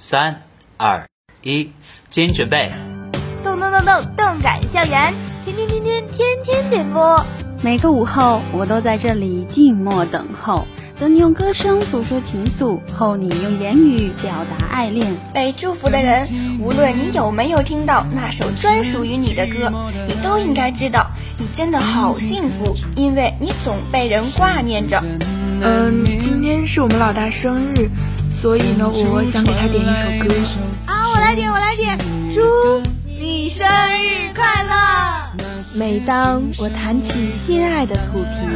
三二一，请准备。动动动动动感校园，天天天天天天点播。每个午后，我都在这里静默等候，等你用歌声诉说情愫，候你用言语表达爱恋。被祝福的人，无论你有没有听到那首专属于你的歌，你都应该知道，你真的好幸福，因为你总被人挂念着。嗯，今天是我们老大生日，所以呢，我想给他点一首歌。啊，我来点，我来点，祝你生日快乐！每当我弹起心爱的土琵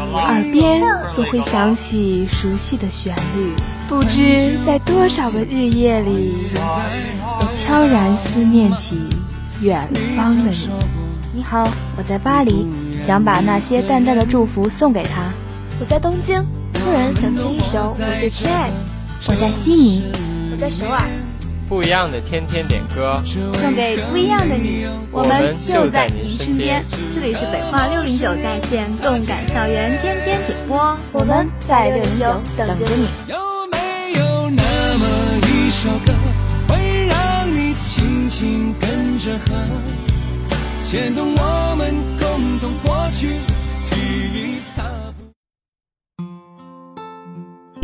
琶，耳边就会响起熟悉的旋律。不知在多少个日夜里，我悄然思念起远方的你。你好，我在巴黎，想把那些淡淡的祝福送给他。我在东京，突然想听一首我最亲爱的。我在悉尼，我在首尔。不一样的天天点歌，送给不一样的你，我们就在您身边。这里是北化六零九在线动感校园天天点播，我们在六零九等着你。有没有那么一首歌，会让你轻轻跟着和，牵动我们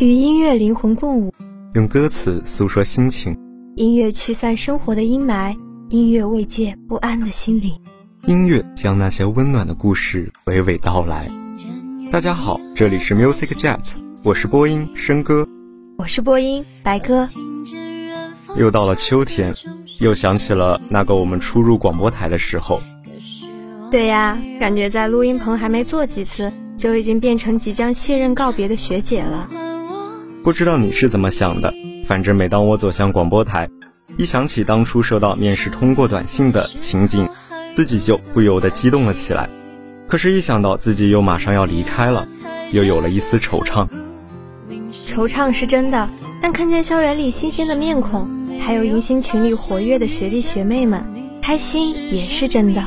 与音乐灵魂共舞，用歌词诉说心情。音乐驱散生活的阴霾，音乐慰藉不安的心灵，音乐将那些温暖的故事娓娓道来。大家好，这里是 Music Jet，我是播音生哥，我是播音白哥。又到了秋天，又想起了那个我们初入广播台的时候。对呀，感觉在录音棚还没坐几次，就已经变成即将卸任告别的学姐了。不知道你是怎么想的？反正每当我走向广播台，一想起当初收到面试通过短信的情景，自己就不由得激动了起来。可是，一想到自己又马上要离开了，又有了一丝惆怅。惆怅是真的，但看见校园里新鲜的面孔，还有迎新群里活跃的学弟学妹们，开心也是真的。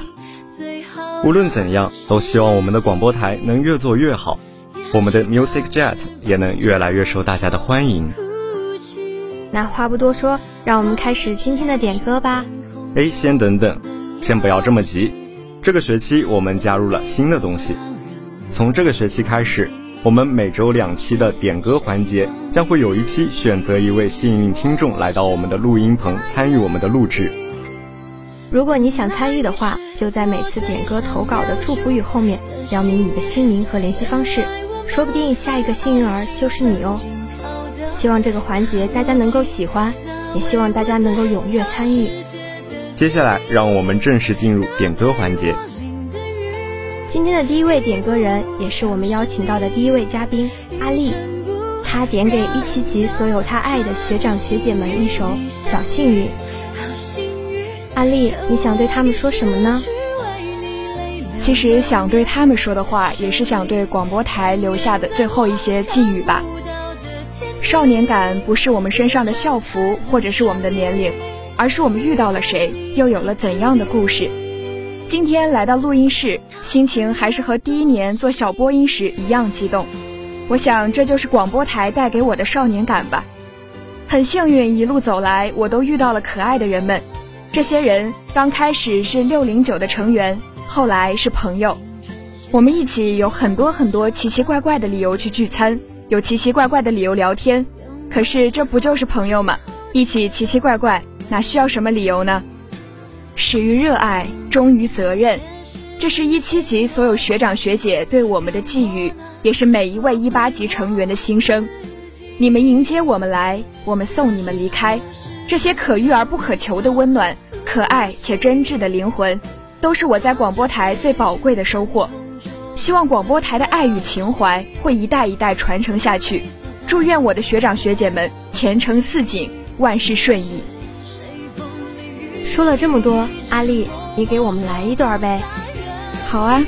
无论怎样，都希望我们的广播台能越做越好，我们的 Music Jet 也能越来越受大家的欢迎。那话不多说，让我们开始今天的点歌吧。哎，先等等，先不要这么急。这个学期我们加入了新的东西，从这个学期开始，我们每周两期的点歌环节将会有一期选择一位幸运听众来到我们的录音棚参与我们的录制。如果你想参与的话，就在每次点歌投稿的祝福语后面标明你的姓名和联系方式，说不定下一个幸运儿就是你哦。希望这个环节大家能够喜欢，也希望大家能够踊跃参与。接下来，让我们正式进入点歌环节。今天的第一位点歌人，也是我们邀请到的第一位嘉宾阿丽，她点给一七级所有她爱的学长学姐们一首《小幸运》。阿丽，你想对他们说什么呢？其实想对他们说的话，也是想对广播台留下的最后一些寄语吧。少年感不是我们身上的校服，或者是我们的年龄，而是我们遇到了谁，又有了怎样的故事。今天来到录音室，心情还是和第一年做小播音时一样激动。我想这就是广播台带给我的少年感吧。很幸运，一路走来，我都遇到了可爱的人们。这些人刚开始是六零九的成员，后来是朋友。我们一起有很多很多奇奇怪怪的理由去聚餐。有奇奇怪怪的理由聊天，可是这不就是朋友吗？一起奇奇怪怪，哪需要什么理由呢？始于热爱，忠于责任，这是一七级所有学长学姐对我们的寄语，也是每一位一八级成员的心声。你们迎接我们来，我们送你们离开，这些可遇而不可求的温暖，可爱且真挚的灵魂，都是我在广播台最宝贵的收获。希望广播台的爱与情怀会一代一代传承下去。祝愿我的学长学姐们前程似锦，万事顺意。说了这么多，阿丽，你给我们来一段呗？好啊。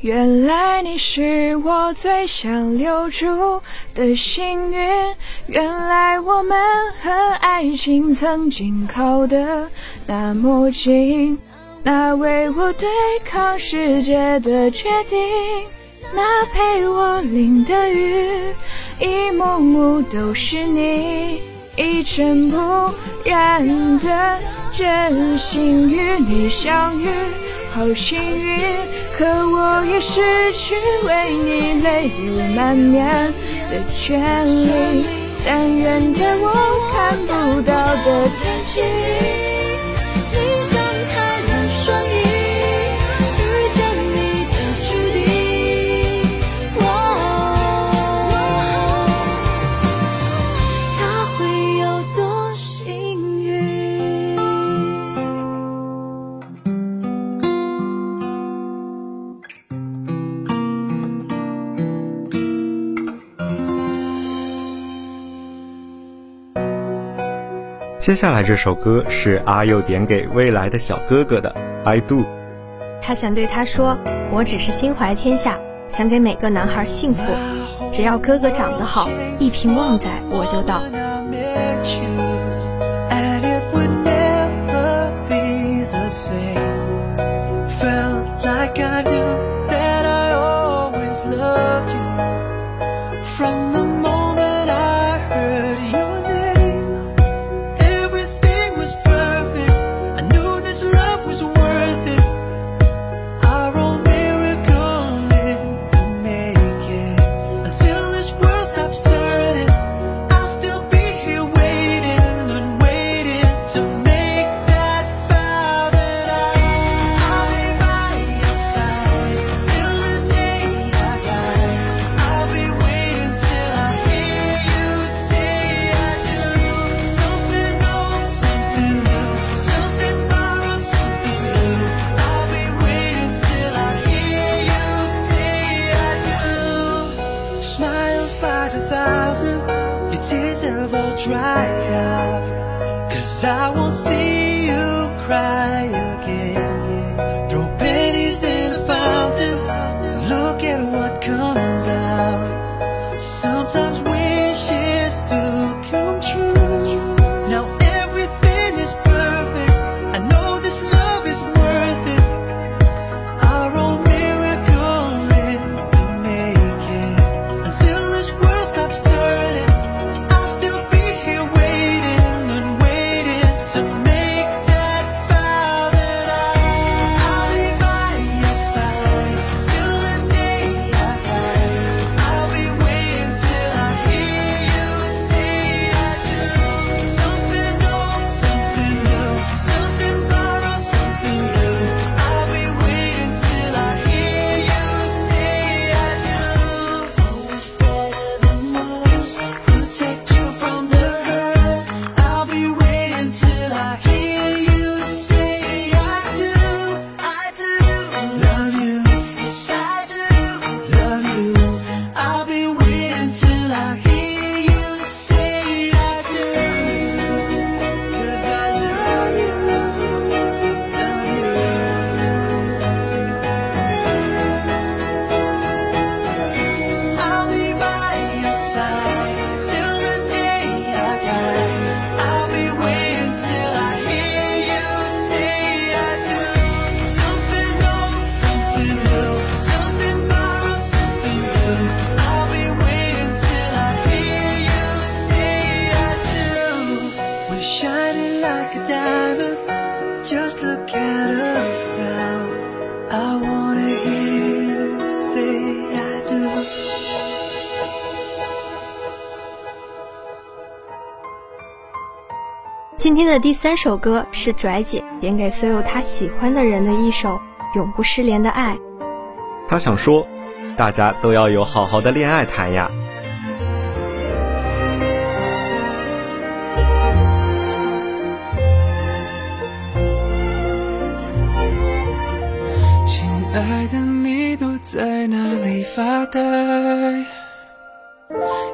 原来你是我最想留住的幸运，原来我们和爱情曾经靠得那么近。那为我对抗世界的决定，那陪我淋的雨，一幕幕都是你。一尘不染的真心与你相遇，好幸运。可我已失去为你泪流满面的权利。但愿在我看不到的天际。接下来这首歌是阿佑点给未来的小哥哥的《I Do》，他想对他说：“我只是心怀天下，想给每个男孩幸福，只要哥哥长得好，一瓶旺仔我就倒。”的第三首歌是拽姐点给所有她喜欢的人的一首《永不失联的爱》。她想说，大家都要有好好的恋爱谈呀。亲爱的，你躲在哪里发呆？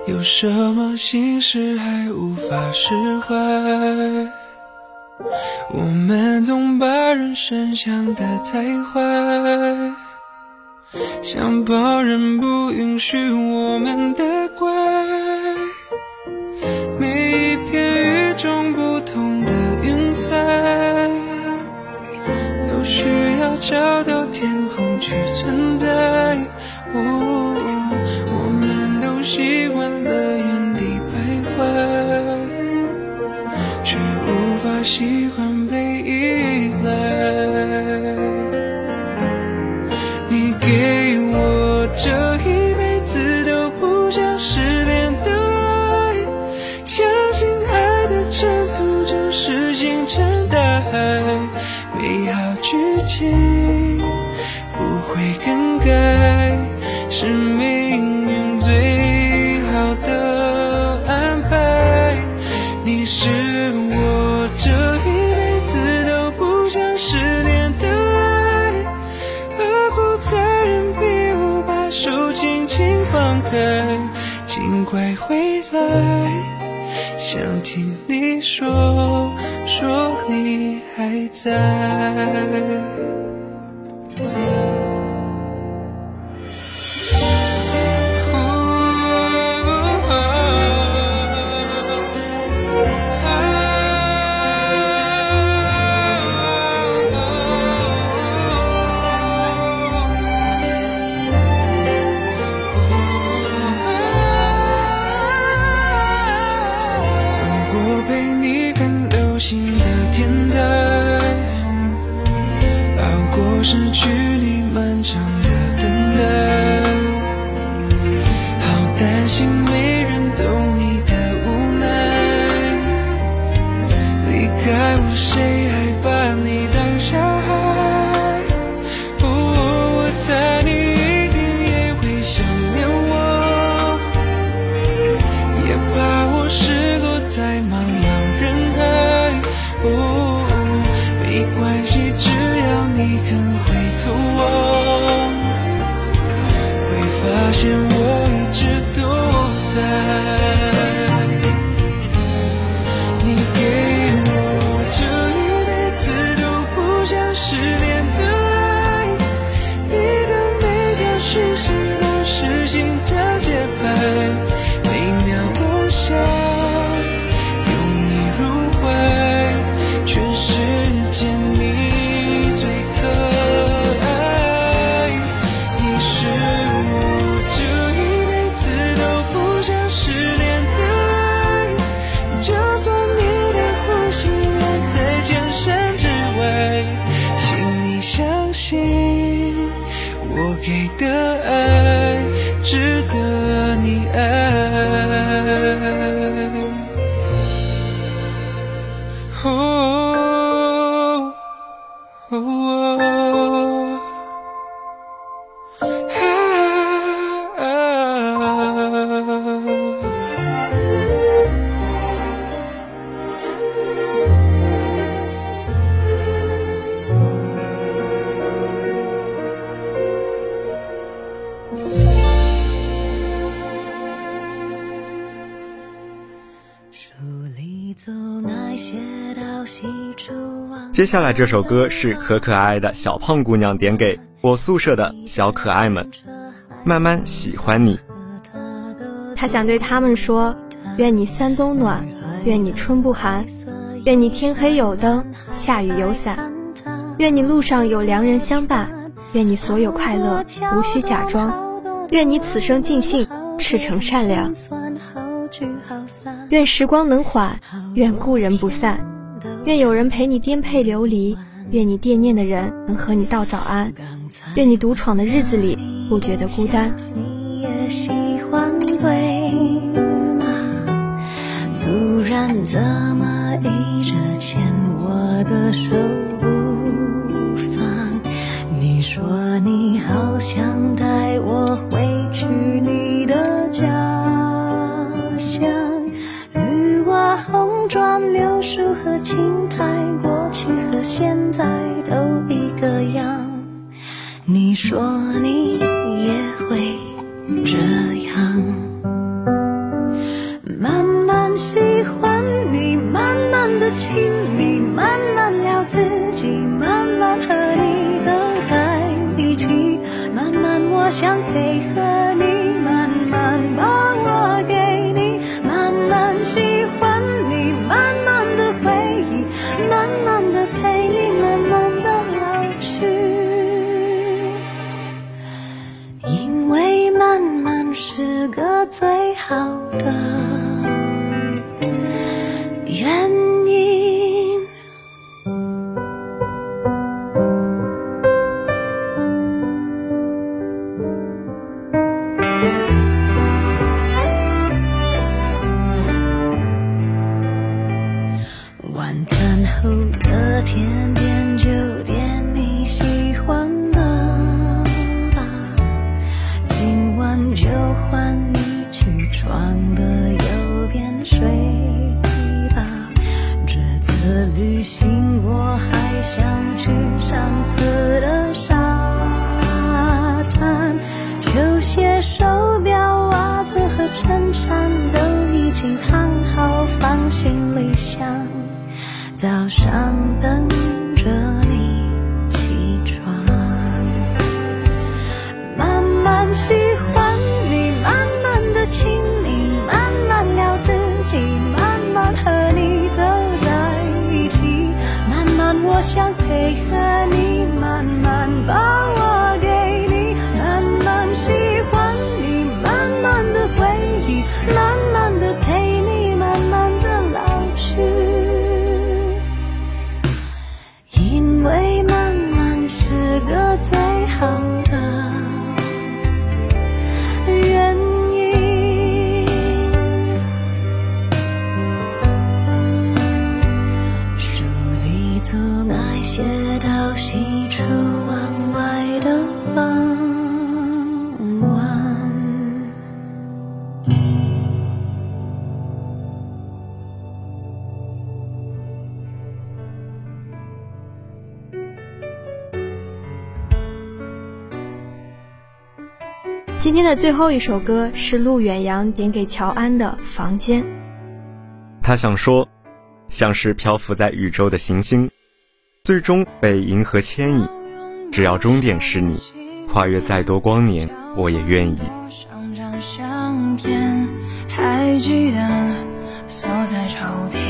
有什么心事还无法释怀？我们总把人生想得太坏，想旁人不允许我们的怪。每一片与众不同的云彩，都需要找到天空去存在。哦，我们都习惯了喜残忍比我把手轻轻放开？尽快回来，想听你说说你还在。失去你漫长我给的爱。接下来这首歌是可可爱爱的小胖姑娘点给我宿舍的小可爱们，慢慢喜欢你。他想对他们说：愿你三冬暖，愿你春不寒，愿你天黑有灯，下雨有伞，愿你路上有良人相伴，愿你所有快乐无需假装，愿你此生尽兴，赤诚善良。愿时光能缓，愿故人不散，愿有人陪你颠沛流离，愿你惦念的人能和你道早安，愿你独闯的日子里不觉得孤单。不然怎么想配合后的天边就的最后一首歌是陆远扬点给乔安的房间。他想说像是漂浮在宇宙的行星最终被银河牵引只要终点是你跨越再多光年我也愿意。还记得锁在抽屉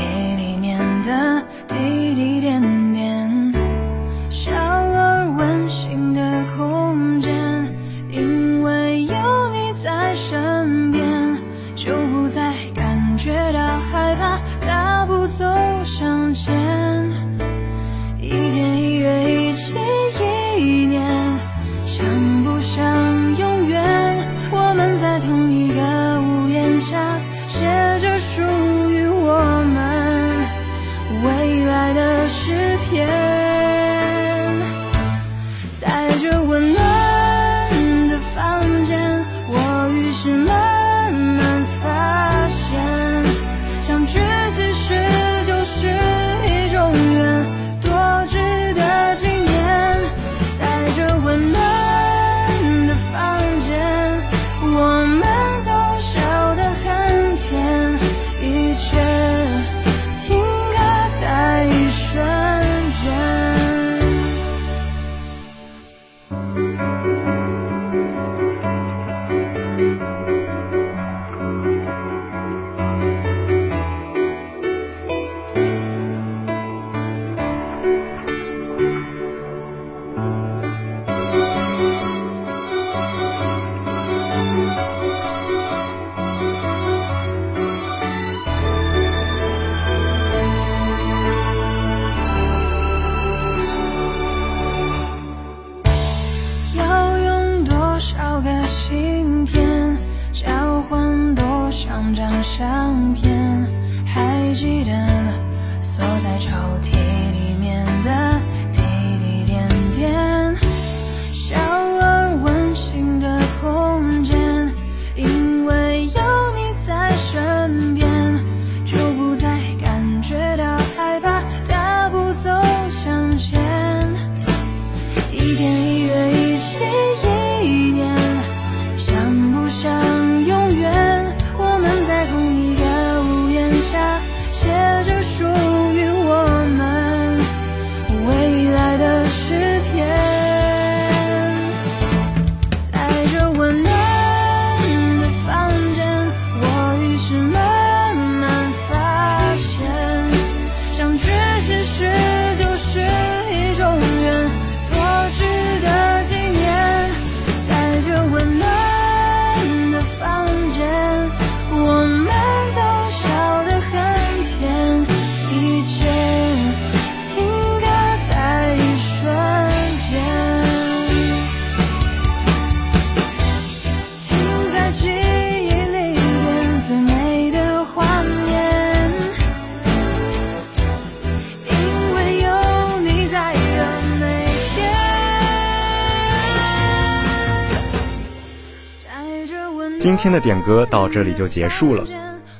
今天的点歌到这里就结束了。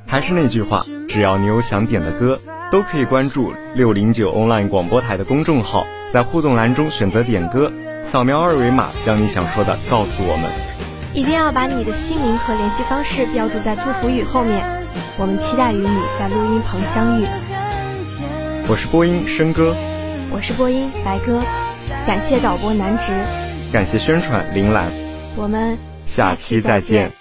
还是那句话，只要你有想点的歌，都可以关注六零九 online 广播台的公众号，在互动栏中选择点歌，扫描二维码将你想说的告诉我们。一定要把你的姓名和联系方式标注在祝福语后面，我们期待与你在录音棚相遇。我是播音申哥，我是播音白哥，感谢导播南直，感谢宣传铃兰，我们下期再见。